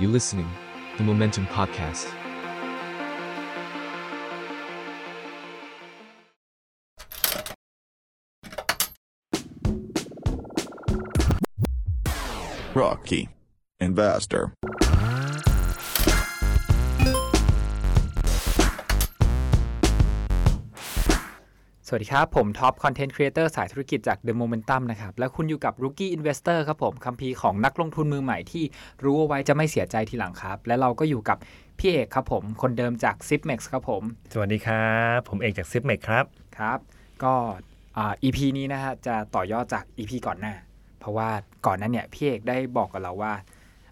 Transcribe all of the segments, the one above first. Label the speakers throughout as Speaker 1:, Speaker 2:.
Speaker 1: You listening, the Momentum Podcast.
Speaker 2: Rookie Investor.
Speaker 3: สวัสดีครับ ผมท็อป content creator สายธุรกิจจาก The Momentum นะครับ และคุณอยู่กับ Rookie Investor ครับผมคัมภีร์ของนักลงทุนมือใหม่ที่รู้เอาไว้จะไม่เสียใจทีหลังครับ และเราก็อยู่กับพี่เอกครับผม คนเดิมจาก z i p m e x ครับผม
Speaker 4: สวัสดีครับ ผมเอกจากซิปเมกครับ
Speaker 3: ครับ ก็อ่า EP นี้นะฮะจะต่อยอดจาก EP ก่อนหน้า เพราะว่าก่อนหนั้นเนี่ยพี่เอกได้บอกกับเราว่า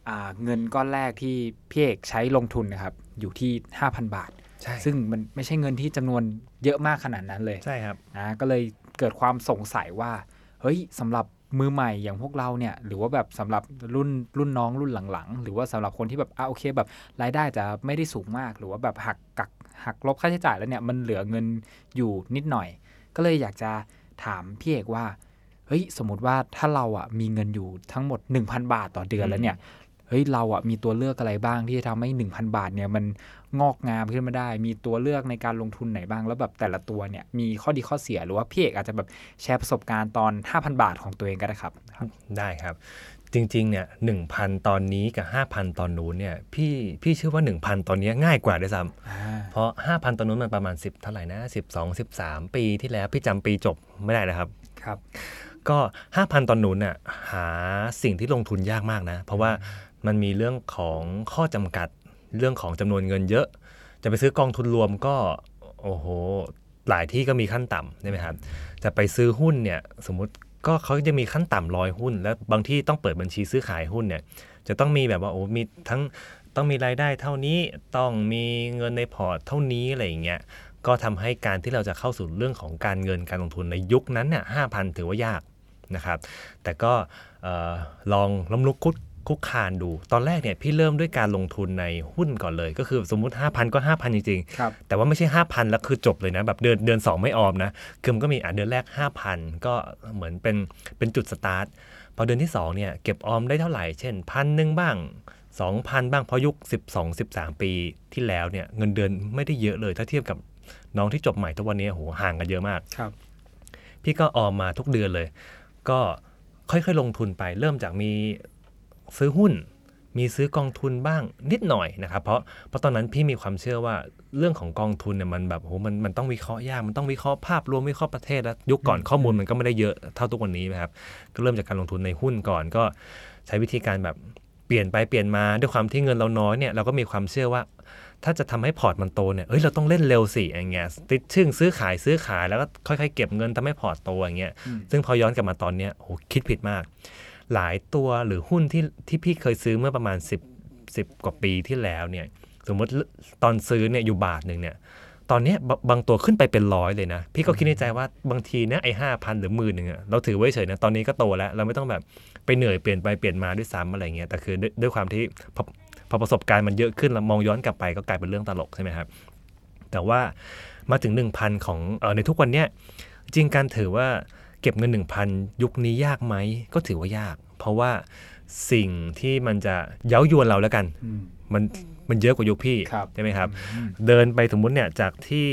Speaker 3: อ่าเงินก้อนแรกที่พี่เอกใช้ลงทุนนะครับอยู่ที่ 5,000 บาท
Speaker 4: ใช่
Speaker 3: ซึ่งมันไม่ใช่เงินที่จำนวน เยอะมากขนาดนั้นเลย
Speaker 4: ใช่ครับ
Speaker 3: นะก็เลยเกิดความสงสัยว่า เฮ้ยสำหรับมือใหม่อย่างพวกเราเนี่ย หรือว่าแบบสำหรับรุ่นรุ่นน้องรุ่นหลังๆ หรือว่าสำหรับคนที่แบบอะโอเคแบบรายได้จะไม่ได้สูงมาก หรือว่าแบบหักกักหักลบค่าใช้จ่ายแล้วเนี่ยมันเหลือเงินอยู่นิดหน่อย ก็เลยอยากจะถามพี่เอกว่าเฮ้ยสมมติว่าถ้าเราอะมีเงินอยู่ทั้งหมด 1,000 บาทต่อเดือนแล้วเนี่ย เฮ้ยเราอะมีตัวเลือกอะไรบ้างที่จะทำให้ 1,000 บาทเนี่ยมันงอกงามขึ้นมาได้ มีตัวเลือกในการลงทุนไหนบ้างแล้วแบบแต่ละตัวเนี่ยมีข้อดีข้อเสียหรือว่าพี่เอกอาจจะแบบแชร์ประสบการณ์ตอน 5,000 บาทของตัวเองก็ได้ครับ
Speaker 4: ได้ครับ จริงๆเนี่ยหนึ่งพันตอนนี้กับ 5,000 ตอนนู้นเนี่ยพี่พี่เชื่อว่า 1,000 ตอนนี้ง่ายกว่าด้วยซ้ำเพราะ 5,000 ตอนนู้นมันประมาณ 10 เท่าไหร่นะ12 13 ปีที่แล้วพี่จำปีจบไม่ได้นะครับ
Speaker 3: ครับ
Speaker 4: ก็ 5,000 ตอนนู้นน่ะหาสิ่งที่ลงทุนยากมากนะ เพราะว่า มันมีเรื่องของข้อจำกัดเรื่องของจำนวนเงินเยอะ จะไปซื้อกองทุนรวมก็โอ้โหหลายที่ก็มีขั้นต่ำใช่ไหมครับจะไปซื้อหุ้นเนี่ยสมมติก็เขาจะมีขั้นต่ำร้อยหุ้น แล้วบางที่ต้องเปิดบัญชีซื้อขายหุ้นเนี่ยจะต้องมีแบบว่าโอ้มีทั้งต้องมีรายได้เท่านี้ต้องมีเงินในพอร์ตเท่านี้อะไรอย่างเงี้ยก็ทำให้การที่เราจะเข้าสู่เรื่องของการเงินการลงทุนในยุคนั้นเนี่ยห้าพันถือว่ายากนะครับ แต่ก็ออลองล้มลุกคุก คุกคานดู ตอนแรกเนี่ยพี่เริ่มด้วยการลงทุนในหุ้นก่อนเลย ก็คือสมมุติ 5,000 ก็ 5,000 จริง
Speaker 3: ครับ
Speaker 4: ๆแต่ว่าไม่ใช่ 5,000 แล้วคือจบเลยนะ แบบเดือนเดือน 2 ไม่ออมนะ คือมันก็มีอะเดือนแรก 5,000 ก็เหมือนเป็นเป็นจุดสตาร์ท พอเดือนที่ 2 เนี่ยเก็บออมได้เท่าไหร่ เช่นพันหนึ่งบ้าง 2,000 บ้าง เพราะยุค 12 13 ปีที่แล้วเนี่ยเงินเดือนไม่ได้เยอะเลยถ้าเทียบกับน้องที่จบใหม่ทุกวันนี้โหห่างกันเยอะมาก
Speaker 3: ครับ
Speaker 4: พี่ก็ออมมาทุกเดือนเลย ก็ค่อยๆลงทุนไป เริ่มจากมี ซื้อหุ้น มีซื้อกองทุนบ้างนิดหน่อยนะครับ เพราะเพราะตอนนั้นพี่มีความเชื่อว่าเรื่องของกองทุนเนี่ยมันแบบโหมันมันต้องวิเคราะห์ยากมันต้องวิเคราะห์ภาพรวมวิเคราะห์ประเทศแล้วยุคก่อนข้อมูลมันก็ไม่ได้เยอะเท่าทุกวันนี้นะครับก็เริ่มจากการลงทุนในหุ้นก่อนก็ใช้วิธีการแบบเปลี่ยนไปเปลี่ยนมาด้วยความที่เงินเราน้อยเนี่ยเราก็มีความเชื่อว่า ถ้าจะทำให้พอร์ตมันโตเนี่ยเอ้ยเราต้องเล่นเร็วสิอย่างเงี้ยติ๊ดชึ่งซื้อขายซื้อขายแล้วก็ค่อยๆ เก็บเงินทำให้พอร์ตโตอย่างเงี้ย
Speaker 3: อืม
Speaker 4: ซึ่งพอย้อนกลับมาตอนเนี้ยโหคิดผิดมาก หลายตัวหรือหุ้นที่ที่พี่เคยซื้อเมื่อประมาณ 10 10 กว่าปีที่แล้วเนี่ย สมมติตอนซื้อเนี่ยอยู่บาทหนึ่งเนี่ย ตอนนี้บางตัวขึ้นไปเป็นร้อยเลยนะ พี่ก็คิดในใจว่าบางทีเนี่ยไอ้ห้าพันหรือหมื่นหนึ่งอะเราถือไว้เฉยนะตอนนี้ก็โตแล้ว เราไม่ต้องแบบไปเหนื่อยเปลี่ยนไปเปลี่ยนมาด้วยซ้ำอะไรเงี้ยแต่คือด้วยด้วยความที่พอพอประสบการณ์มันเยอะขึ้นเรามองย้อนกลับไปก็กลายเป็นเรื่องตลกใช่ไหมครับแต่ว่ามาถึง 1,000 ของเออในทุกวันเนี้ยจริงการถือว่า เก็บเงิน 1,000 ยุคนี้ยากไหม ก็ถือว่ายาก เพราะว่าสิ่งที่มันจะเย้ายวนเราแล้วกัน
Speaker 3: อืม
Speaker 4: มันมันเยอะกว่ายุคพี่
Speaker 3: ครับ
Speaker 4: ใช่ไหมครับ
Speaker 3: อืม
Speaker 4: เดินไปสมมุติเนี่ยจากที่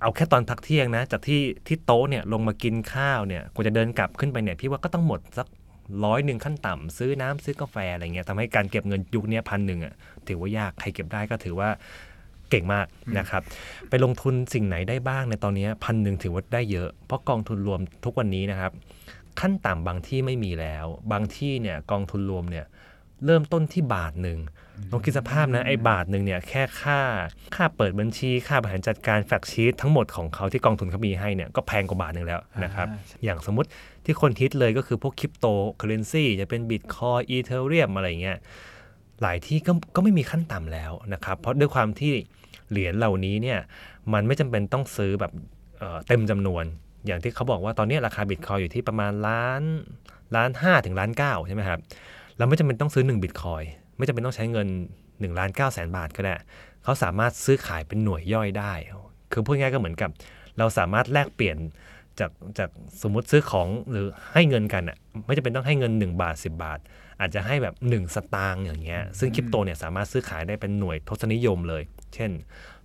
Speaker 4: เอาแค่ตอนพักเที่ยงนะ จากที่ที่โต๊ะเนี่ยลงมากินข้าวเนี่ยกว่าจะเดินกลับขึ้นไปเนี่ยพี่ว่าก็ต้องหมดสักร้อยหนึ่งขั้นต่ำซื้อน้ำซื้อกาแฟอะไรเงี้ยทำให้การเก็บเงินยุคเนี้พันหนึ่งอะถือว่ายากใครเก็บได้ก็ถือว่า เก่งมากนะครับไปลงทุนสิ่งไหนได้บ้างในตอนนี้พันหนึ่งถือว่าได้เยอะ เพราะกองทุนรวมทุกวันนี้นะครับ ขั้นต่ำบางที่ไม่มีแล้ว บางที่เนี่ยกองทุนรวมเนี่ยเริ่มต้นที่บาทหนึ่งลองคิดสภาพนะไอ้บาทหนึ่งเนี่ยแค่ค่าค่าเปิดบัญชี ค่าบริหารจัดการแฟกชีตทั้งหมดของเขาที่กองทุนเขามีให้เนี่ยก็แพงกว่าบาทหนึ่งแล้วนะครับ
Speaker 3: อ่า
Speaker 4: อย่างสมมุติที่คนฮิตเลยก็คือพวกคริปโตcurrency จะเป็น Bitcoin Ethereum อะไรเงี้ยหลายที่ก็ก็ไม่มีขั้นต่ำแล้วนะครับ เพราะด้วยความที่ เหรียญเหล่านี้เนี่ยมันไม่จำเป็นต้องซื้อแบบเเต็มจำนวน อย่างที่เขาบอกว่าตอนนี้ราคาบิตคอยอยู่ที่ประมาณล้านล้านห้าถึงล้านเก้าใช่ไหมครับเราไม่จำเป็นต้องซื้อ1บิตคอยไม่จำเป็นต้องใช้เงิน1ล้าน9แสนบาทก็ได้เขาสามารถซื้อขายเป็นหน่วยย่อยได้ คือพูดง่ายก็เหมือนกับ เราสามารถแลกเปลี่ยนจากจากสมมุติซื้อของหรือให้เงินกันอะไม่จำเป็นต้องให้เงิน 1 บาท 10 บาท อาจจะให้แบบ 1 สตางค์อย่างเงี้ย ซึ่งคริปโตเนี่ยสามารถซื้อขายได้เป็นหน่วยทศนิยมเลย เช่น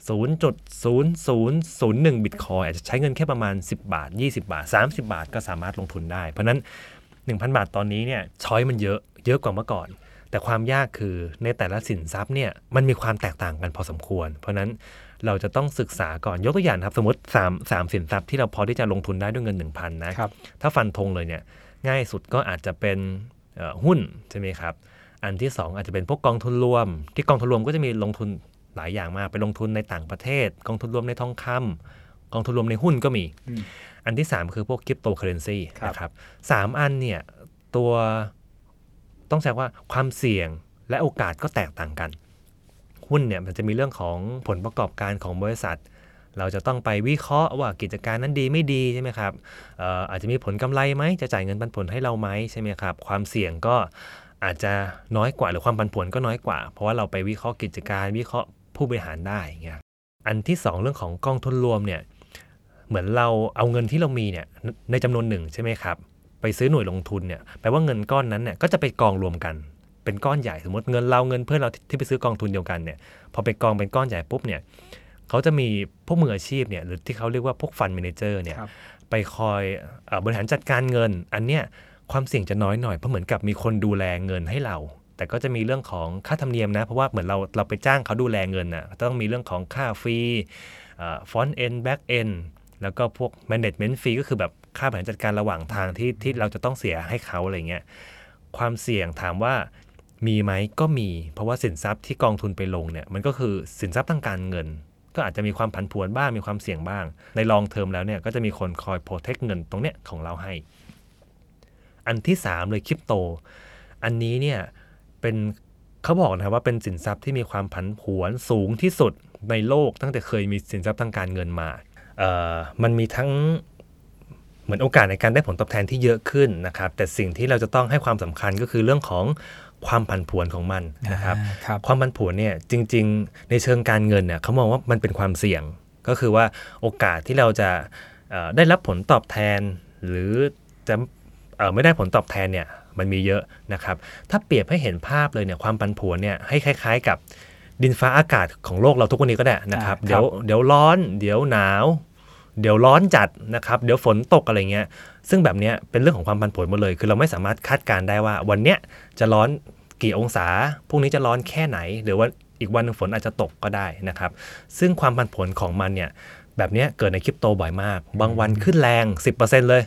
Speaker 4: 0.0001 บิตคอยอาจจะใช้เงินแค่ประมาณ 10 บาท 20 บาท 30 บาทก็สามารถลงทุนได้ เพราะฉะนั้น 1,000 บาทตอนนี้เนี่ยช้อยมันเยอะเยอะกว่าเมื่อก่อน แต่ความยากคือในแต่ละสินทรัพย์เนี่ยมันมีความแตกต่างกันพอสมควร เพราะฉะนั้นเราจะต้องศึกษาก่อนยกตัวอย่างนะครับ สมมติ3 3สินทรัพย์ที่เราพอที่จะลงทุนได้ด้วยเงิน 1,000 นะครับถ้าฟันธงเลยเนี่ยง่ายสุดก็อาจจะเป็นเอ่อ หุ้นใช่ไหมครับ อันที่ 2 อาจจะเป็นพวกกองทุนรวม ที่กองทุนรวมก็จะมีลงทุนหลายอย่างมากไปลงทุนในต่างประเทศ กองทุนรวมในทองคำกองทุนรวมในหุ้นก็มี
Speaker 3: อืม
Speaker 4: อันที่ 3 คือพวกคริปโตเคอเรนซี
Speaker 3: ครับ
Speaker 4: นะครับสามอันเนี่ยตัวต้องใช้ว่าความเสี่ยงและโอกาสก็แตกต่างกัน หุ้นเนี่ยมันจะมีเรื่องของผลประกอบการของบริษัท เราจะต้องไปวิเคราะห์ว่ากิจการนั้นดีไม่ดีใช่ไหมครับเอ่อาจจะมีผลกำไรไหมจะจ่ายเงินปันผลให้เราไหมใช่ไหมครับ ความเสี่ยงก็อาจจะน้อยกว่าหรือความปันผลก็น้อยกว่า เพราะว่าเราไปวิเคราะห์กิจการวิเคราะห์ผู้บริหารได้อย่างเงี้ยอันที่สองเรื่องของกองทุนรวมเนี่ยเหมือนเราเอาเงินที่เรามีเนี่ยในจำนวนหนึ่งใช่ไหมครับไปซื้อหน่วยลงทุนเนี่ยแปลว่าเงินก้อนนั้นเนี่ยก็จะไปกองรวมกัน เป็นก้อนใหญ่สมมติเงินเราเงินเพื่อนเราที่ไปซื้อกองทุนเดียวกันเนี่ยพอไปกองเป็นก้อนใหญ่ปุ๊บเนี่ย เขาจะมีพวกมืออาชีพเนี่ยหรือที่เขาเรียกว่าพวกฟัน d ม a นเจอร์เนี่ย
Speaker 3: ครับ
Speaker 4: ไปคอยเออบริหารจัดการเงิน อันเนี้ยความเสี่ยงจะน้อยหน่อยเพราะเหมือนกับมีคนดูแลเงินให้เรา แต่ก็จะมีเรื่องของค่าธรรมเนียมนะ เพราะว่าเหมือนเราเราไปจ้างเขาดูแลเงินนะต้องมีเรื่องของค่า fee front-end back-endแล้วก็พวก management ฟรีก็คือแบบค่าบริหารจัดการระหว่างทางที่ที่เราจะต้องเสียให้เขาอะไรเงี้ยความเสี่ยงถามว่ามีไหมก็มี เพราะว่าสินทรัพย์ที่กองทุนไปลงเนี่ยมันก็คือสินทรัพย์ทางการเงิน ก็อาจจะมีความผันผวนบ้างมีความเสี่ยงบ้าง ในลองเทอมแล้วเนี่ยก็จะมีคนคอยโปรเทคเงินตรงเนี้ยของเราให้ อันที่ 3 เลยคริปโต อันนี้เนี่ยเป็นเขาบอกนะครับว่าเป็นสินทรัพย์ที่มีความผันผวนสูงที่สุดในโลก ตั้งแต่เคยมีสินทรัพย์ทางการเงินมาเอ่อมันมีทั้งเหมือนโอกาสในการได้ผลตอบแทนที่เยอะขึ้นนะครับ แต่สิ่งที่เราจะต้องให้ความสำคัญก็คือเรื่องของ ความผันผวนของมันนะครับ
Speaker 3: อ่าครับ
Speaker 4: ความผันผวนเนี่ยจริง ๆ ในเชิงการเงินเนี่ยเขามองว่ามันเป็นความเสี่ยง ก็คือว่าโอกาสที่เราจะเอ่อได้รับผลตอบแทน หรือจะเอ่อไม่ได้ผลตอบแทนเนี่ยมันมีเยอะนะครับ ถ้าเปรียบให้เห็นภาพเลยเนี่ยความผันผวนเนี่ยให้คล้าย ๆ กับดินฟ้าอากาศของโลกเราทุกวันนี้ก็ได้นะครับ
Speaker 3: อ่าครับ
Speaker 4: เดี๋ยวเดี๋ยวร้อน เดี๋ยวหนาว เดี๋ยวร้อนจัดนะครับ เดี๋ยวฝนตกอะไรเงี้ย ซึ่งแบบเนี้ยเป็นเรื่องของความผันผวนหมดเลย คือเราไม่สามารถคาดการณ์ได้ว่า วันเนี้ยจะร้อนกี่องศาพรุ่งนี้จะร้อนแค่ไหน หรือว่าอีกวันหนึงฝนอาจจะตกก็ได้นะครับ ซึ่งความผันผวนของมันเนี่ยแบบเนี้ยเกิดในคริปโตบ่อยมาก บางวันขึ้นแรง 10%เลย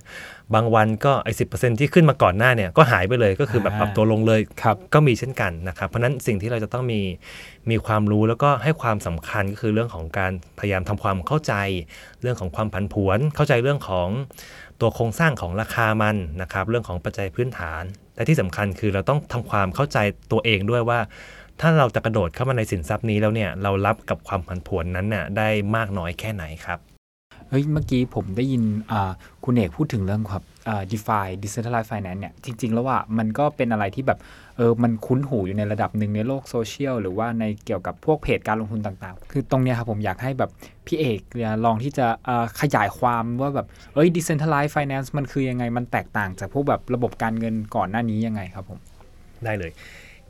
Speaker 4: บางวันก็ไอ้สิที่ขึ้นมาก่อนหน้าเนี่ยก็หายไปเลยก็คือแบบปรับตัวลงเลย
Speaker 3: ครับ
Speaker 4: ก็มีเช่นกันนะครับ เพราะฉะนั้นสิ่งที่เราจะต้องมีมีความรู้แล้วก็ให้ความสำคัญก็คือเรื่องของการพยายามทำความเข้าใจ เรื่องของความผันผวน เข้าใจเรื่องของ ตัวโครงสร้างของราคามันนะครับ เรื่องของปัจจัยพื้นฐาน แต่ที่สำคัญคือเราต้องทำความเข้าใจตัวเองด้วยว่า ถ้าเราจะกระโดดเข้ามาในสินทรัพย์นี้แล้วเนี่ยเรารับกับความผันผวนนั้นน่ะได้มากน้อยแค่ไหนครับ
Speaker 3: เฮ้ยเมื่อกี้ผมได้ยินคุณเอกพูดถึงเรื่องครับอ่า DeFi Decentralized Finance เนี่ยจริง ๆ แล้วว่ามันก็เป็นอะไรที่แบบ เออมันคุ้นหูอยู่ในระดับหนึ่งในโลกโซเชียลหรือว่าในเกี่ยวกับพวกเพจการลงทุนต่างๆ คือตรงเนี้ยครับผมอยากให้แบบพี่เอกลองที่จะขยายความว่าแบบเอ้ย Decentralized Finance มันคือยังไงมันแตกต่างจากพวกแบบระบบการเงินก่อนหน้านี้ยังไงครับผม
Speaker 4: ได้เลย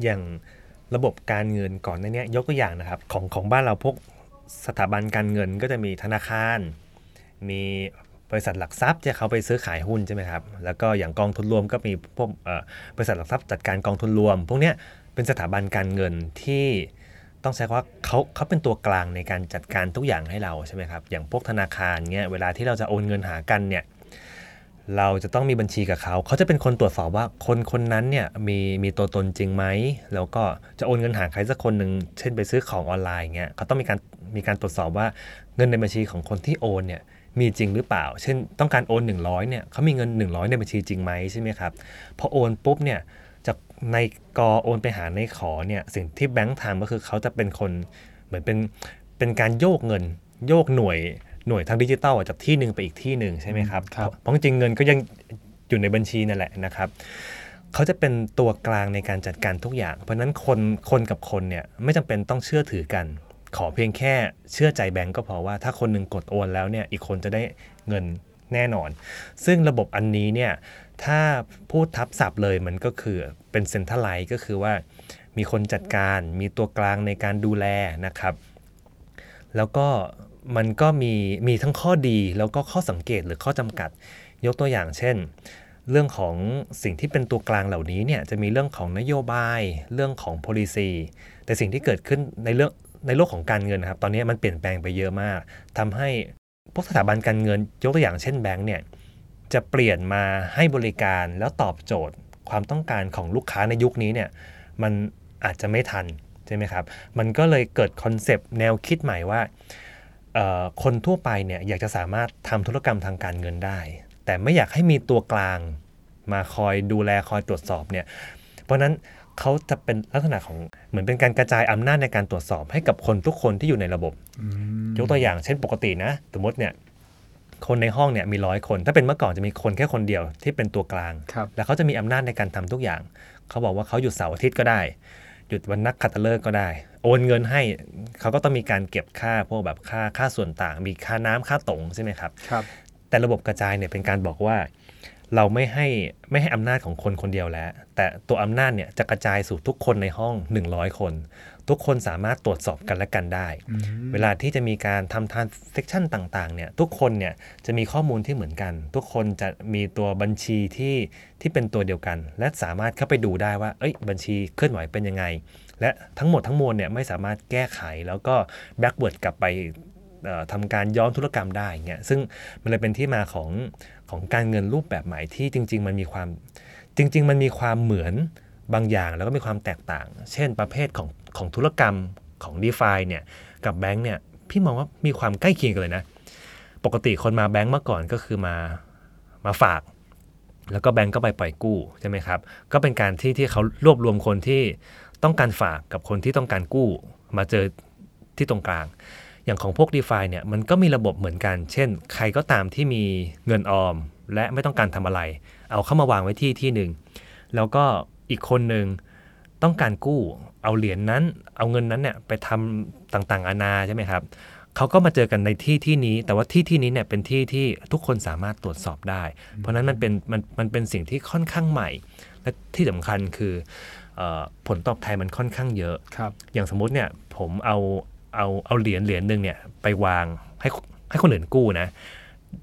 Speaker 4: อย่างระบบการเงินก่อนหน้านี้ยกตัวอย่างนะครับของของบ้านเราพวกสถาบันการเงินก็จะมีธนาคาร มี บริษัทหลักทรัพย์ที่เขาไปซื้อขายหุ้นใช่ไหมครับ แล้วก็อย่างกองทุนรวมก็มีพวกบริษัทหลักทรัพย์จัดการกองทุนรวม พวกเนี้ยเป็นสถาบันการเงินที่ต้องใช้ว่าเขาเขาเป็นตัวกลางในการจัดการทุกอย่างให้เราใช่ไหมครับ อย่างพวกธนาคารเงี้ยเวลาที่เราจะโอนเงินหากันเนี่ยเราจะต้องมีบัญชีกับเขา เขาจะเป็นคนตรวจสอบว่าคนคนนั้นเนี่ยมีมีตัวตนจริงไหม แล้วก็จะโอนเงินหาใครสักคนหนึ่ง เช่นไปซื้อของออนไลน์เงี้ย เขาต้องมีการมีการตรวจสอบว่าเงินในบัญชีของคนที่โอนเนี่ย มีจริงหรือเปล่า เช่นต้องการโอน 100เนี่ยเขามีเงิน 100 ในบัญชีจริงไหมใช่ไหมครับ พอโอนปุ๊บเนี่ยจากในกอโอนไปหาในขอเนี่ยสิ่งที่แบงค์ทำก็คือเขาจะเป็นคนเหมือนเป็นเป็นการโยกเงิน โยกหน่วยหน่วยทางดิจิตอลอะจากที่หนึ่งไปอีกที่หนึ่งใช่ไหมครับ
Speaker 3: ครับ
Speaker 4: เพราะจริงๆเงินก็ยังอยู่ในบัญชีนั่นแหละนะครับเขาจะเป็นตัวกลางในการจัดการทุกอย่าง เพราะฉะนั้นคนคนกับคนเนี่ยไม่จำเป็นต้องเชื่อถือกัน ขอเพียงแค่เชื่อใจแบงก์ก็พอว่าถ้าคนหนึ่งกดโอนแล้วเนี่ยอีกคนจะได้เงินแน่นอน ซึ่งระบบอันนี้เนี่ยถ้าพูดทับศัพท์เลยมันก็คือเป็นเซ็นทรัลไลท์ก็คือว่ามีคนจัดการมีตัวกลางในการดูแลนะครับ แล้วก็มันก็มีมีทั้งข้อดีแล้วก็ข้อสังเกตหรือข้อจำกัด ยกตัวอย่างเช่น เรื่องของสิ่งที่เป็นตัวกลางเหล่านี้เนี่ยจะมีเรื่องของนโยบายเรื่องของ policy แต่สิ่งที่เกิดขึ้นในเรื่อง ในโลกของการเงินนะครับ ตอนนี้มันเปลี่ยนแปลงไปเยอะมากทำให้พวกสถาบันการเงินยกตัวอย่างเช่นแบงก์เนี่ยจะเปลี่ยนมาให้บริการแล้วตอบโจทย์ความต้องการของลูกค้าในยุคนี้เนี่ยมันอาจจะไม่ทันใช่ไหมครับ มันก็เลยเกิดคอนเซปต์แนวคิดใหม่ว่าคนทั่วไปเนี่ยอยากจะสามารถทำธุรกรรมทางการเงินได้ แต่ไม่อยากให้มีตัวกลางมาคอยดูแลคอยตรวจสอบเนี่ยเพราะนั้น เขาจะเป็นลักษณะของเหมือนเป็นการกระจายอำนาจในการตรวจสอบให้กับคนทุกคนที่อยู่ในระบบ ยกตัวอย่างเช่นปกตินะ สมมติเนี่ยคนในห้องเนี่ยมีร้อยคน ถ้าเป็นเมื่อก่อนจะมีคนแค่คนเดียวที่เป็นตัวกลาง
Speaker 3: ครับ
Speaker 4: แล้วเขาจะมีอำนาจในการทำทุกอย่าง เขาบอกว่าเขาหยุดเสาร์อาทิตย์ก็ได้ หยุดวันนักขัตฤกษ์ก็ได้ โอนเงินให้เขาก็ต้องมีการเก็บค่าพวกแบบค่าค่าส่วนต่าง มีค่าน้ำค่าตรงใช่ไหมครับ
Speaker 3: ครับ
Speaker 4: แต่ระบบกระจายเนี่ยเป็นการบอกว่า เราไม่ให้ไม่ให้อำนาจของคนคนเดียวแล้ว แต่ตัวอำนาจเนี่ยจะกระจายสู่ทุกคนในห้อง 100 คน ทุกคนสามารถตรวจสอบกันและกันได้ เวลาที่จะมีการทำทานเซ c ชันต่างๆเนี่ยทุกคนเนี่ยจะมีข้อมูลที่เหมือนกัน ทุกคนจะมีตัวบัญชีที่ที่เป็นตัวเดียวกัน และสามารถเข้าไปดูได้ว่าเอ้ยบัญชีเคลื่อนไหวเป็นยังไง และทั้งหมดทั้งมวลเนี่ยไม่สามารถแก้ไขแล้วก็ backward กลับไปเอ่อ ทำการย้อนธุรกรรมได้เงี้ยซึ่งมันเลยเป็นที่มาของของการเงินรูปแบบใหม่ที่จริง ๆ มันมีความจริง ๆ มันมีความเหมือนบางอย่างแล้วก็มีความแตกต่าง เช่นประเภทของของธุรกรรมของ d e f าเนี่ยกับแบงก์เนี่ยพี่มองว่ามีความใกล้เคียงกันเลยนะ ปกติคนมาแบงก์เมื่อก่อนก็คือมามาฝาก แล้วก็แบงก์ก็ไปปล่อยกู้ใช่ไหมครับ ก็เป็นการที่ที่เขารวบรวมคนที่ต้องการฝากกับคนที่ต้องการกู้ มาเจอที่ตรงกลาง อย่างของพวก d e f าเนี่ยมันก็มีระบบเหมือนกัน เช่น ใครก็ตามที่มีเงินออม และไม่ต้องการทำอะไร เอาเข้ามาวางไว้ที่ที่หนึ่ง แล้วก็อีกคนหนึ่งต้องการกู้เอาเหรียญนั้น เอาเงินนั้นเนี่ยไปทำต่างๆอานาใช่ไหมครับเขาก็มาเจอกันในที่ที่นี้ แต่ว่าที่ที่นี้เนี่ยเป็นที่ที่ทุกคนสามารถตรวจสอบได้ เพราะฉะนั้นมันเป็นมันมันเป็นสิ่งที่ค่อนข้างใหม่ และที่สำคัญคือเออผลตอบแทนมันค่อนข้างเยอะ
Speaker 3: ครับ
Speaker 4: อย่างสมมุติเนี่ยผมเอา เอาเอาเหรียญเหรียญหนึ่งเนี่ยไปวางให้ให้คนอื่นกู้นะ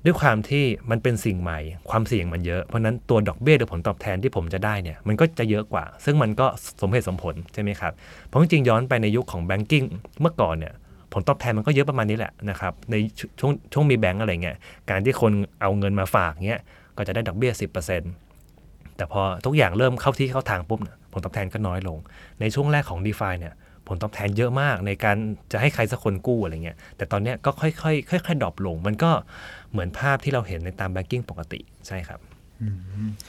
Speaker 4: ด้วยความที่มันเป็นสิ่งใหม่ ความเสี่ยงมันเยอะ เพราะนั้นตัวดอกเบี้ยหรือผลตอบแทนที่ผมจะได้เนี่ยมันก็จะเยอะกว่า ซึ่งมันก็สมเหตุสมผลใช่ไหมครับ เพราะจริงย้อนไปในยุคของแบงกิ้งเมื่อก่อนเนี่ยผลตอบแทนมันก็เยอะประมาณนี้แหละนะครับในชช่วงช่วงมีแบงก์อะไรเงี้ยการที่คนเอาเงินมาฝากเงี้ยก็จะได้ดอกเบี้ย 10%แต่พอทุกอย่างเริ่มเข้าที่เข้าทางปุ๊บผลตอบแทนก็น้อยลง ในช่วงแรกของ d e f าเนี่ย ผลตอบแทนเยอะมากในการจะให้ใครสักคนกู้อะไรเงี้ย แต่ตอนเนี้ยก็ค่อยๆค่อยๆ drop ลง มันก็เหมือนภาพที่เราเห็นในตาม banking ปกติใช่ครับ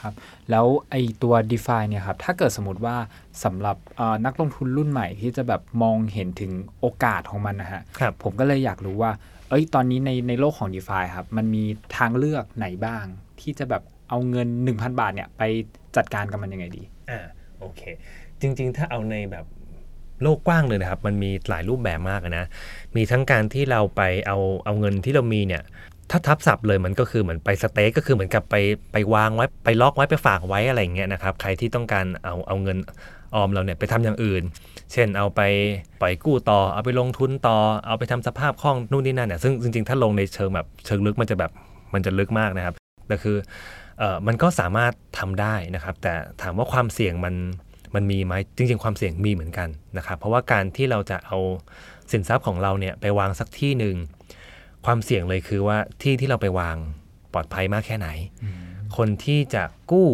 Speaker 3: ครับ แล้วไอตัว d e f าเนี่ยครับ ถ้าเกิดสมมติว่าสำหรับนักลงทุนรุ่นใหม่ที่จะแบบมองเห็นถึงโอกาสของมันนะฮะ
Speaker 4: ครับ
Speaker 3: ผมก็เลยอยากรู้ว่า เอ้ย ตอนนี้ในในโลกของ d e f าครับ มันมีทางเลือกไหนบ้าง ที่จะแบบเอาเงิน 1,000 บาทเนี่ย ไปจัดการกับมันยังไงดี
Speaker 4: อ่า โอเค จริง ๆ ถ้าเอาในแบบ โลกกว้างเลยนะครับ มันมีหลายรูปแบบมากนะ มีทั้งการที่เราไปเอาเอาเงินที่เรามีเนี่ย ถ้าทับศัพท์เลยมันก็คือเหมือนไปสเต็กก็คือเหมือนกับไปไปวางไว้ไปล็อกไว้ไปฝากไว้อะไรเงี้ยนะครับ ใครที่ต้องการเอาเอาเงินออมเราเนี่ยไปทำอย่างอื่น เช่นเอาไปปล่อยกู้ต่อ เอาไปลงทุนต่อ เอาไปทำสภาพคล่องนู่นนี่นั่นเนี่ย ซึ่งจริงๆ ถ้าลงในเชิงแบบเชิงลึกมันจะแบบมันจะลึกมากนะครับ แต่คือเออมันก็สามารถทำได้นะครับ แต่ถามว่าความเสี่ยงมัน มันมีไหมจริง ๆ ความเสี่ยงมีเหมือนกันนะครับเพราะว่าการที่เราจะเอาสินทรัพย์ของเราเนี่ยไปวางสักที่หนึ่งความเสี่ยงเลยคือว่าที่ที่เราไปวางปลอดภัยมากแค่ไหน คนที่จะกู้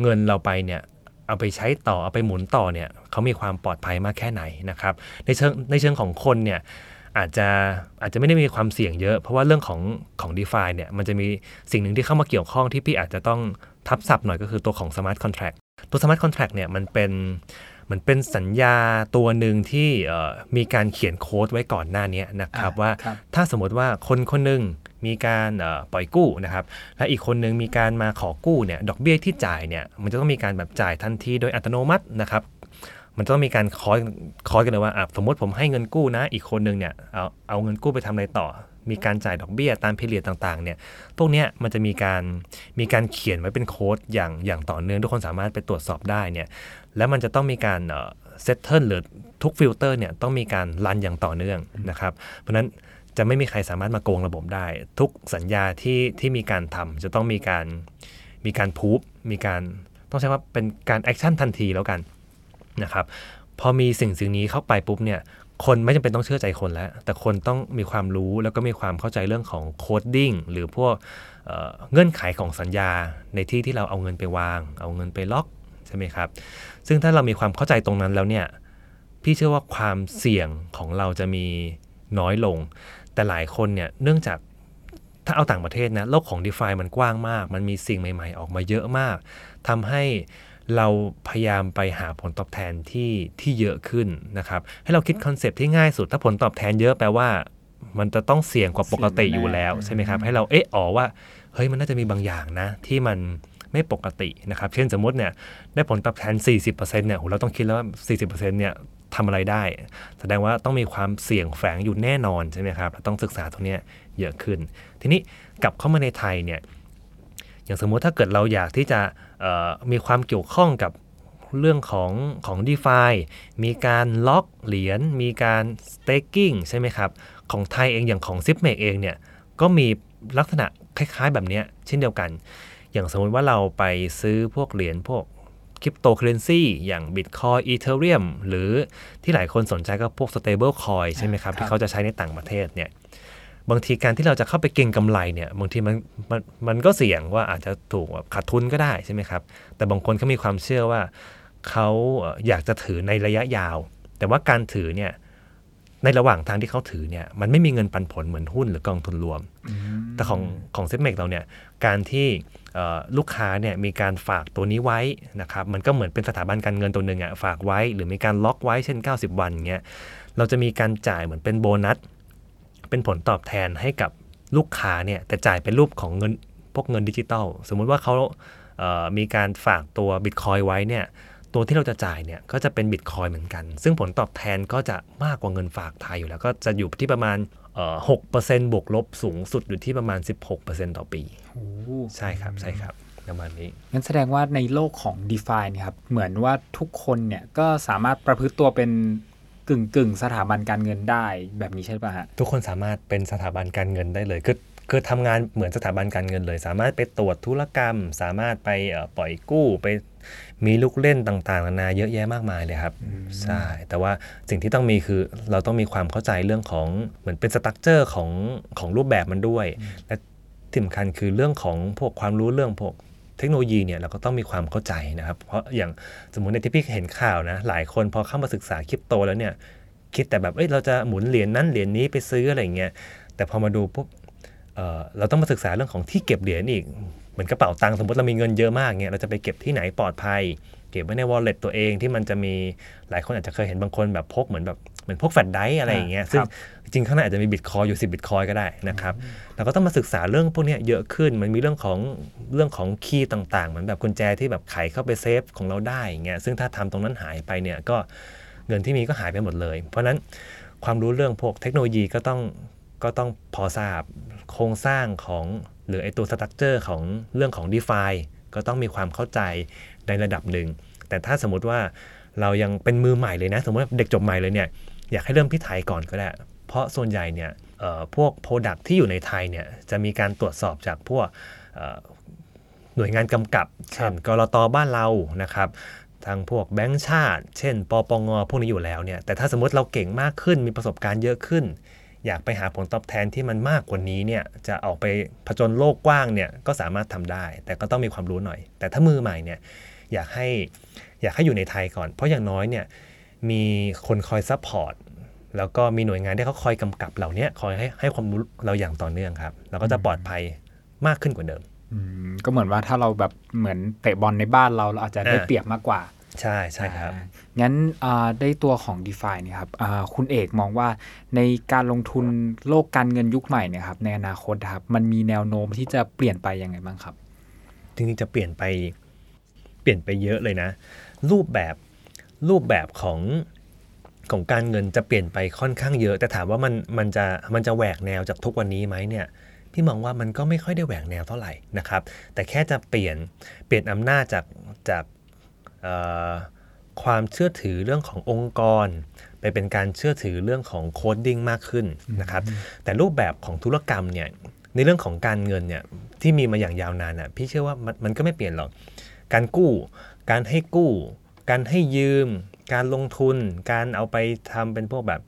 Speaker 4: เงินเราไปเนี่ยเอาไปใช้ต่อเอาไปหมุนต่อเนี่ยเขามีความปลอดภัยมากแค่ไหนนะครับในเชิงในเชิงของคนเนี่ยอาจจะอาจจะไม่ได้มีความเสี่ยงเยอะ เพราะว่าเรื่องของของ d e f าเนี่ยมันจะมีสิ่งหนึ่งที่เข้ามาเกี่ยวข้องที่พี่อาจจะต้องทับศัพท์หน่อยก็คือตัวของ smart contract ตัว smart contract เนี่ยมันเป็นเหมือนเป็นสัญญาตัวหนึ่งที่เอ่อมีการเขียนโค้ดไว้ก่อนหน้านี้นะครับ
Speaker 3: อ่า
Speaker 4: ว่า
Speaker 3: ครับ
Speaker 4: ถ้าสมมติว่าคนคนหนึ่งมีการเอ่อปล่อยกู้นะครับ และอีกคนหนึ่งมีการมาขอกู้เนี่ยดอกเบี้ยที่จ่ายเนี่ยมันจะต้องมีการแบบจ่ายทันทีโดยอัตโนมัตินะครับ มันจะต้องมีการคอยคอยกันเลยว่าอะสมมติผมให้เงินกู้นะ อีกคนหนึ่งเนี่ยเอาเอาเงินกู้ไปทำอะไรต่อ มีการจ่ายดอกเบี้ยตาม period ต่างๆเนี่ยพวกเนี้ยมันจะมีการมีการเขียนไว้เป็นโค้ดอย่างอย่างต่อเนื่องทุกคนสามารถไปตรวจสอบได้เนี่ยแล้วมันจะต้องมีการ settle หรือทุกฟิลเตอร์เนี่ยต้องมีการ run อย่างต่อเนื่องนะครับ เพราะนั้นจะไม่มีใครสามารถมาโกงระบบได้ ทุกสัญญาที่ที่มีการทำจะต้องมีการมีการพูฟมีการต้องใช้ว่าเป็นการ action ทันทีแล้วกันนะครับพอมีสิ่งสิ่งนี้เข้าไปปุ๊บเนี่ย คนไม่จำเป็นต้องเชื่อใจคนแล้ว แต่คนต้องมีความรู้แล้วก็มีความเข้าใจเรื่องของ coding หรือพวกเเงื่อนไขของสัญญาในที่ที่เราเอาเงินไปวาง เอาเงินไปล็อกใช่ไหมครับ ซึ่งถ้าเรามีความเข้าใจตรงนั้นแล้วเนี่ยพี่เชื่อว่าความเสี่ยงของเราจะมีน้อยลง แต่หลายคนเนี่ยเนื่องจากถ้าเอาต่างประเทศนะโลกของ d e f ามันกว้างมาก มันมีสิ่งใหม่ ๆ ออกมาเยอะมากทำให้ เราพยายามไปหาผลตอบแทนที่ที่เยอะขึ้นนะครับ ให้เราคิดคอนเซปต์ที่ง่ายสุด ถ้าผลตอบแทนเยอะแปลว่า มันจะต้องเสี่ยงกว่าปกติอยู่แล้วใช่ไหมครับ ให้เราเอ๊ะอ๋อว่าเฮ้ยมันน่าจะมีบางอย่างนะ ที่มันไม่ปกตินะครับ เช่นสมมติเนี่ยได้ผลตอบแทน 40%เนี่ยโหเราต้องคิดแล้วว่า 40%เนี่ยทำอะไรได้ แสดงว่าต้องมีความเสี่ยงแฝงอยู่แน่นอนใช่ไหมครับเราต้องศึกษาตรงเนี้ยเยอะขึ้น ทีนี้กลับเข้ามาในไทยเนี่ยอย่างสมมุติถ้าเกิดเราอยากที่จะเอ่อ มีความเกี่ยวข้องกับเรื่องของของ d e f ามีการล็อกเหรียญ มีการ staking ใช่ไหมครับ ของไทยเองอย่างของ z i p m a k เองเนี่ย ก็มีลักษณะคล้ายๆแบบเนี้ยเช่นเดียวกัน อย่างสมมติว่าเราไปซื้อพวกเหรียญพวกคริปโตเคอเรนซีอย่าง Bitcoin Ethereum หรือที่หลายคนสนใจก็พวก stable coin ใช่ไหมครับ ที่เขาจะใช้ในต่างประเทศเนี่ย บางทีการที่เราจะเข้าไปเก็งกำไรเนี่ยบางทีมันมันมันก็เสี่ยงว่าอาจจะถูกแบบขาดทุนก็ได้ใช่ไหมครับ แต่บางคนเขามีความเชื่อว่าเขาเอ่ออยากจะถือในระยะยาว แต่ว่าการถือเนี่ยในระหว่างทางที่เขาถือเนี่ยมันไม่มีเงินปันผลเหมือนหุ้นหรือกองทุนรวม แต่ของของ Zipmex เราเนี่ยการที่เอ่อลูกค้าเนี่ยมีการฝากตัวนี้ไว้นะครับมันก็เหมือนเป็นสถาบันการเงินตัวหนึ่งอะฝากไว้ หรือมีการล็อกไว้เช่น 90 วันเงี้ยเราจะมีการจ่ายเหมือนเป็นโบนัส เป็นผลตอบแทนให้กับลูกค้าเนี่ยแต่จ่ายเป็นรูปของเงินพวกเงินดิจิตอลสมมุติว่าเขาเอ่อมีการฝากตัวบิตคอยไว้เนี่ยตัวที่เราจะจ่ายเนี่ยก็จะเป็นบิตคอยเหมือนกัน ซึ่งผลตอบแทนก็จะมากกว่าเงินฝากไทยอยู่แล้ว ก็จะอยู่ที่ประมาณหกเปอร์เซ็นต์บวกลบสูงสุดอยู่ที่ประมาณ 16%ต่อปี
Speaker 3: โอ้
Speaker 4: ใช่ครับใช่ครับประมาณนี้
Speaker 3: งั้นแสดงว่าในโลกของ d e f าเนี่ยครับเหมือนว่าทุกคนเนี่ยก็สามารถประพฤติตัวเป็น กึ่งกึ่งๆสถาบันการเงินได้แบบนี้ใช่ป่ะฮะ
Speaker 4: ทุกคนสามารถเป็นสถาบันการเงินได้เลยคือคือทำงานเหมือนสถาบันการเงินเลย สามารถไปตรวจธุรกรรม สามารถไปเอ่อปล่อยกู้ไปมีลูกเล่นต่างๆนานาเยอะแยะมากมายเลยครับใช่แต่ว่าสิ่งที่ต้องมีคือเราต้องมีความเข้าใจเรื่องของเหมือนเป็นสตั๊กเจอร์ของของรูปแบบมันด้วย และที่สำคัญคือเรื่องของพวกความรู้เรื่องพวก เทคโนโลยีเนี่ยเราก็ต้องมีความเข้าใจนะครับ เพราะอย่างสมมติในที่พี่เห็นข่าวนะ หลายคนพอเข้ามาศึกษาคริปโตแล้วเนี่ย คิดแต่แบบเอ้ยเราจะหมุนเหรียญนั้นเหรียญนี้ไปซื้ออะไรเงี้ยแต่พอมาดูปุ๊บเเราต้องมาศึกษาเรื่องของที่เก็บเหรียญอีกเหมือนกระเป๋าตังค์สมมติเรามีเงินเยอะมากเงี้ยเราจะไปเก็บที่ไหนปลอดภัย เก็บไว้ใน wallet ตัวเองที่มันจะมีหลายคนอาจจะเคยเห็นบางคนแบบพกเหมือนแบบ เหมือนพกแฟลชไดรฟ์อะไรอย่างเงี้ย
Speaker 3: อ่า
Speaker 4: ซึ่ง
Speaker 3: ครับ
Speaker 4: จริงๆข้างในอาจจะมีบิตคอยน์อยู่ 10บิตคอยน์ก็ได้นะครับเราก็ต้องมาศึกษาเรื่องพวกเนี้ยเยอะขึ้น มันมีเรื่องของเรื่องของ key ต่างๆ เหมือนแบบกุญแจที่แบบไขเข้าไปเซฟของเราได้อย่างเงี้ยซึ่งถ้าทำตรงนั้นหายไปเนี่ยก็เงินที่มีก็หายไปหมดเลย เพราะฉะนั้นความรู้เรื่องพวกเทคโนโลยีก็ต้องก็ต้องพอทราบโครงสร้างของหรือไอตัวสตั๊กเจอร์ของเรื่องของ d e f าก็ต้องมีความเข้าใจในระดับหนึ่ง แต่ถ้าสมมุติว่าเรายังเป็นมือใหม่เลยนะ สมมติว่าเด็กจบใหม่เลยเนี่ย อยากให้เริ่มที่ไทยก่อนก็ได้ เพราะส่วนใหญ่เนี่ยเอ่อพวก Product ที่อยู่ในไทยเนี่ยจะมีการตรวจสอบจากพวกเอ่อหน่วยงานกำกับ เช่นกรตบ้านเรานะครับทางพวกแบงก์ชาติ เช่น ปปง พวกนี้อยู่แล้วเนี่ย แต่ถ้าสมมติเราเก่งมากขึ้น มีประสบการณ์เยอะขึ้น อยากไปหาผลตอบแทนที่มันมากกว่านี้เนี่ย จะออกไปผจญโลกกว้างเนี่ย ก็สามารถทำได้ แต่ก็ต้องมีความรู้หน่อย แต่ถ้ามือใหม่เนี่ย อยากให้ อยากให้อยู่ในไทยก่อน เพราะอย่างน้อยเนี่ย มีคนคอย support แล้วก็มีหน่วยงานที่เขาคอยกำกับเราเนี่ยคอยให้ให้ความรู้เราอย่างต่อเนื่องครับเราก็จะปลอดภัยมากขึ้นกว่าเดิม
Speaker 3: อืมก็เหมือนว่าถ้าเราแบบเหมือนเตะบอลในบ้านเราเราอาจจะได้
Speaker 4: อ่า
Speaker 3: เปรียบมากกว่า
Speaker 4: ใช่ใช่ครับ
Speaker 3: อ่างั้นอ่าได้ตัวของ d e f าเนี่ยครับอ่าคุณเอกมองว่าในการลงทุนโลกการเงินยุคใหม่เนี่ยครับในอนาคตครับมันมีแนวโน้มที่จะเปลี่ยนไปยังไงบ้างครับ
Speaker 4: จริงๆจะเปลี่ยนไปเปลี่ยนไปเยอะเลยนะ รูปแบบ รูปแบบของของการเงินจะเปลี่ยนไปค่อนข้างเยอะ แต่ถามว่ามันมันจะมันจะแหวกแนวจากทุกวันนี้ไหมเนี่ยพี่มองว่ามันก็ไม่ค่อยได้แหวกแนวเท่าไหร่นะครับ แต่แค่จะเปลี่ยนเปลี่ยนอำนาจจากจากเอ่อความเชื่อถือเรื่องขององค์กร ไปเป็นการเชื่อถือเรื่องของ coding มากขึ้นนะครับ แต่รูปแบบของธุรกรรมเนี่ยในเรื่องของการเงินเนี่ยที่มีมาอย่างยาวนานอะพี่เชื่อว่ามันมันก็ไม่เปลี่ยนหรอก การกู้ การให้กู้ การให้ยืม การลงทุน การเอาไปทำเป็นพวกแบบ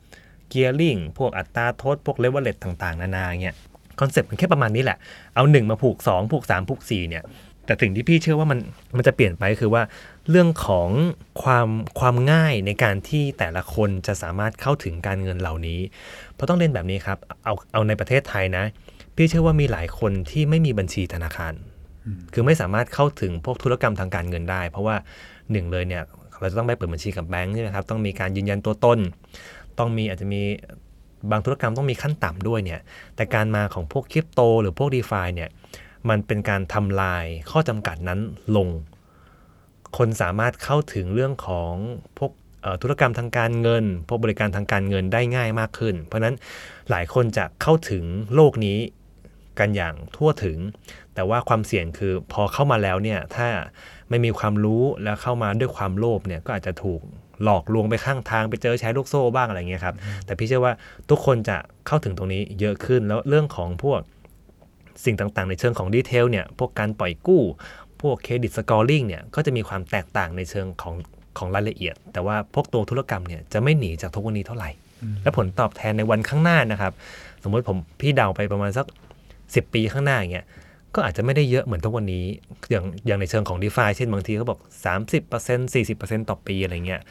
Speaker 4: gearing พวกอัตราทด พวกเลเวลเลตต่างๆ นานาเงี้ยconcept มันแค่ประมาณนี้แหละ เอา 1 มาผูก 2 ผูก 3 ผูก 4 เนี่ย แต่สิ่งที่พี่เชื่อว่ามันมันจะเปลี่ยนไปคือว่าเรื่องของความความง่ายในการที่แต่ละคนจะสามารถเข้าถึงการเงินเหล่านี้ เพราะต้องเรียนแบบนี้ครับ เอาเอาในประเทศไทยนะ พี่เชื่อว่ามีหลายคนที่ไม่มีบัญชีธนาคาร คือไม่สามารถเข้าถึงพวกธุรกรรมทางการเงินได้ เพราะว่า หนึ่งเลยเนี่ยเราจะต้องไปเปิดบัญชีกับแบงค์ใช่ไหมครับต้องมีการยืนยันตัวตนต้องมีอาจจะมีบางธุรกรรมต้องมีขั้นต่ำด้วยเนี่ยแต่การมาของพวกคริปโต หรือพวก d e f าเนี่ยมันเป็นการทำลายข้อจำกัดนั้นลง คนสามารถเข้าถึงเรื่องของพวกธุรกรรมทางการเงิน พวกบริการทางการเงินได้ง่ายมากขึ้น เพราะนั้นหลายคนจะเข้าถึงโลกนี้กันอย่างทั่วถึง แต่ว่าความเสี่ยงคือพอเข้ามาแล้วเนี่ยถ้า ไม่มีความรู้แล้วเข้ามาด้วยความโลภเนี่ยก็อาจจะถูกหลอกลวงไปข้างทางไปเจอแชร์ลูกโซ่บ้างอะไรเงี้ยครับแต่พี่เชื่อว่าทุกคนจะเข้าถึงตรงนี้เยอะขึ้นแล้วเรื่องของพวกสิ่งต่างๆ ในเชิงของ detail เนี่ยพวกการปล่อยกู้ พวก credit scoring เนี่ยก็จะมีความแตกต่างในเชิงของของรายละเอียด แต่ว่าพวกตัวธุรกรรมเนี่ยจะไม่หนีจากทุกวันนี้เท่าไหร่ และผลตอบแทนในวันข้างหน้านะครับ สมมติผมพี่เดาไปประมาณสัก 10 ปีข้างหน้าอย่างเงี้ย ก็อาจจะไม่ได้เยอะเหมือนทุกวันนี้ อย่างอย่างในเชิงของ d e f าเช่นบางทีเขาบอก 30% 40%ต่อปีอะไรเงี้ย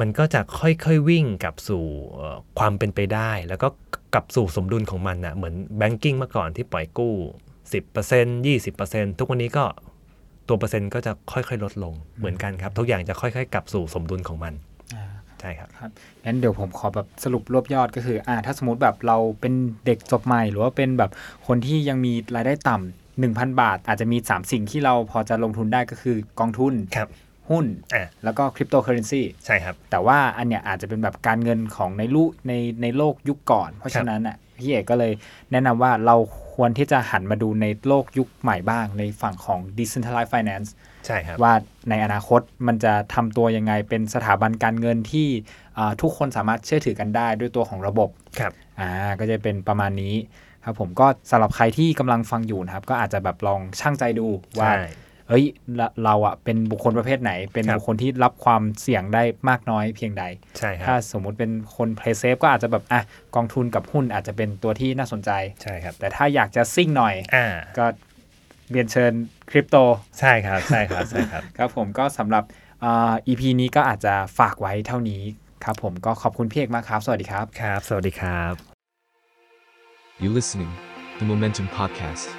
Speaker 4: มันก็จะค่อยๆวิ่งกลับสู่เอ่อความเป็นไปได้ แล้วก็กลับสู่สมดุลของมันนะเหมือนแบงกิ้งเมื่อก่อนที่ปล่อยกู้ 10% 20%ทุกวันนี้ก็ตัวเปอร์เซ็นต์ก็จะค่อยๆ ลดลงเหมือนกันครับ ทุกอย่างจะค่อยๆ กลับสู่สมดุลของมัน
Speaker 3: อ่า
Speaker 4: ใช่ครับ
Speaker 3: ครับงั้นเดี๋ยวผมขอแบบสรุปรวบยอดก็คืออ่าถ้าสมมติแบบเราเป็นเด็กจบใหม่ หรือว่าเป็นแบบคนที่ยังมีรายได้ต่ำ 1,000 บาท อาจจะมี 3 สิ่งที่เราพอจะลงทุนได้ก็คือกองทุน
Speaker 4: ครับ
Speaker 3: หุ้น
Speaker 4: อะ
Speaker 3: แล้วก็คริปโตเคอเรนซี
Speaker 4: ใช่ครับ
Speaker 3: แต่ว่าอันเนี้ยอาจจะเป็นแบบการเงินของในลูกในในโลกยุคก่อน เพราะฉะนั้นอะพี่เอกก็เลยแนะนำว่าเราควรที่จะหันมาดูในโลกยุคใหม่บ้าง ในฝั่งของ decentralized finance
Speaker 4: ใช่ครับ
Speaker 3: ว่าในอนาคตมันจะทำตัวยังไงเป็นสถาบันการเงินที่อ่าทุกคนสามารถเชื่อถือกันได้ด้วยตัวของระบบ
Speaker 4: ครับ
Speaker 3: อ่า ก็จะเป็นประมาณนี้ ครับผมก็สำหรับใครที่กำลังฟังอยู่นะครับ ก็อาจจะแบบลองชั่งใจดูว่า
Speaker 4: ใช่
Speaker 3: เฮ้ยเราเราอะเป็นบุคคลประเภทไหน เป็น
Speaker 4: ครับ
Speaker 3: บุคคลที่รับความเสี่ยงได้มากน้อยเพียงใด
Speaker 4: ใช่ครับ
Speaker 3: ถ้า
Speaker 4: รับ
Speaker 3: สมมุติเป็นคน play safe ก็อาจจะแบบอะกองทุนกับหุ้นอาจจะเป็นตัวที่น่าสนใจ
Speaker 4: ใช่ครับ
Speaker 3: แต่ถ้าอยากจะซิ่งหน่อย
Speaker 4: อ่า
Speaker 3: ก็เรียนเชิญคริปโต
Speaker 4: ใช่ครับใช่ครับใช่ครับ
Speaker 3: ครับผมก็สำหรับอ่า EP นี้ก็อาจจะฝากไว้เท่านี้ครับผมก็ขอบคุณพี่เอกมากครับ สวัสดีครับ
Speaker 4: ครับ สวัสดีครับ
Speaker 1: You listening, the Momentum Podcast.